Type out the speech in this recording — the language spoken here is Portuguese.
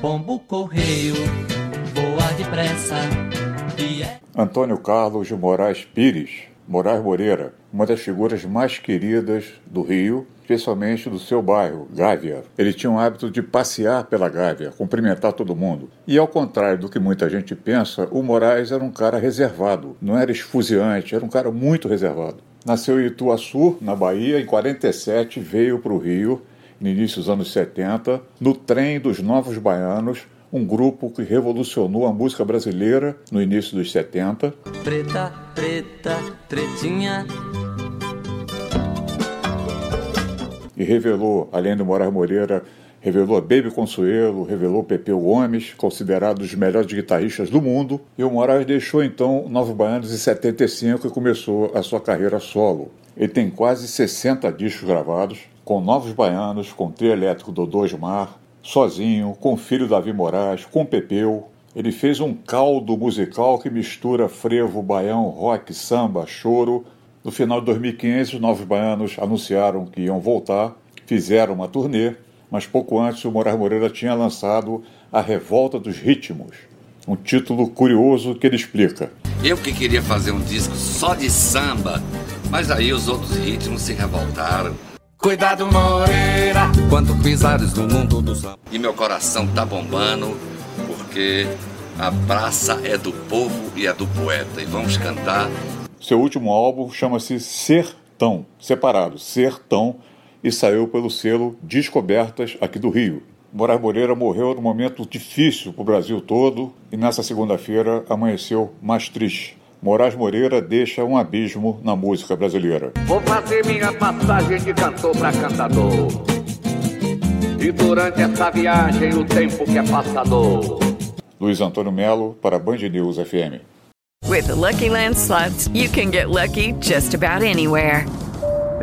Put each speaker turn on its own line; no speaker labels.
Pombo correio, voa depressa. É
Antônio Carlos de Moraes Pires, Moraes Moreira, uma das figuras mais queridas do Rio, especialmente do seu bairro, Gávea. Ele tinha o hábito de passear pela Gávea, cumprimentar todo mundo. E ao contrário do que muita gente pensa, o Moraes era um cara reservado, não era esfuziante, era um cara muito reservado. Nasceu em Ituaçu, na Bahia, em 47, veio para o Rio, no início dos anos 70, no trem dos Novos Baianos, um grupo que revolucionou a música brasileira no início dos 70
preta, preta, pretinha.
e revelou, além do Moraes Moreira, revelou a Baby Consuelo, revelou Pepeu Gomes, considerado os melhores guitarristas do mundo, e o Moraes deixou então Novos Baianos em 75 e começou a sua carreira solo. Ele tem quase 60 discos gravados, com Novos Baianos, com Trio Elétrico Dodô Mar, sozinho, com o filho Davi Moraes, com Pepeu. Ele fez um caldo musical que mistura frevo, baião, rock, samba, choro, no final de 2015, os Novos Baianos anunciaram que iam voltar, fizeram uma turnê, mas pouco antes o Moraes Moreira tinha lançado A Revolta dos Ritmos, um título curioso que ele explica.
Eu que queria fazer um disco só de samba, mas aí os outros ritmos se revoltaram.
Cuidado, Moreira, quanto pisares no mundo do samba.
E meu coração tá bombando, porque a praça é do povo e é do poeta. E vamos cantar.
Seu último álbum chama-se Sertão, separado, Sertão, e saiu pelo selo Descobertas aqui do Rio. Moraes Moreira morreu num momento difícil para o Brasil todo e nessa segunda-feira amanheceu mais triste. Moraes Moreira deixa um abismo na música brasileira.
Vou fazer minha passagem de cantor para cantador. E durante essa viagem o tempo que é passador.
Luiz Antônio Melo para Band News FM.
With the Lucky Land slots, you can get lucky just about anywhere.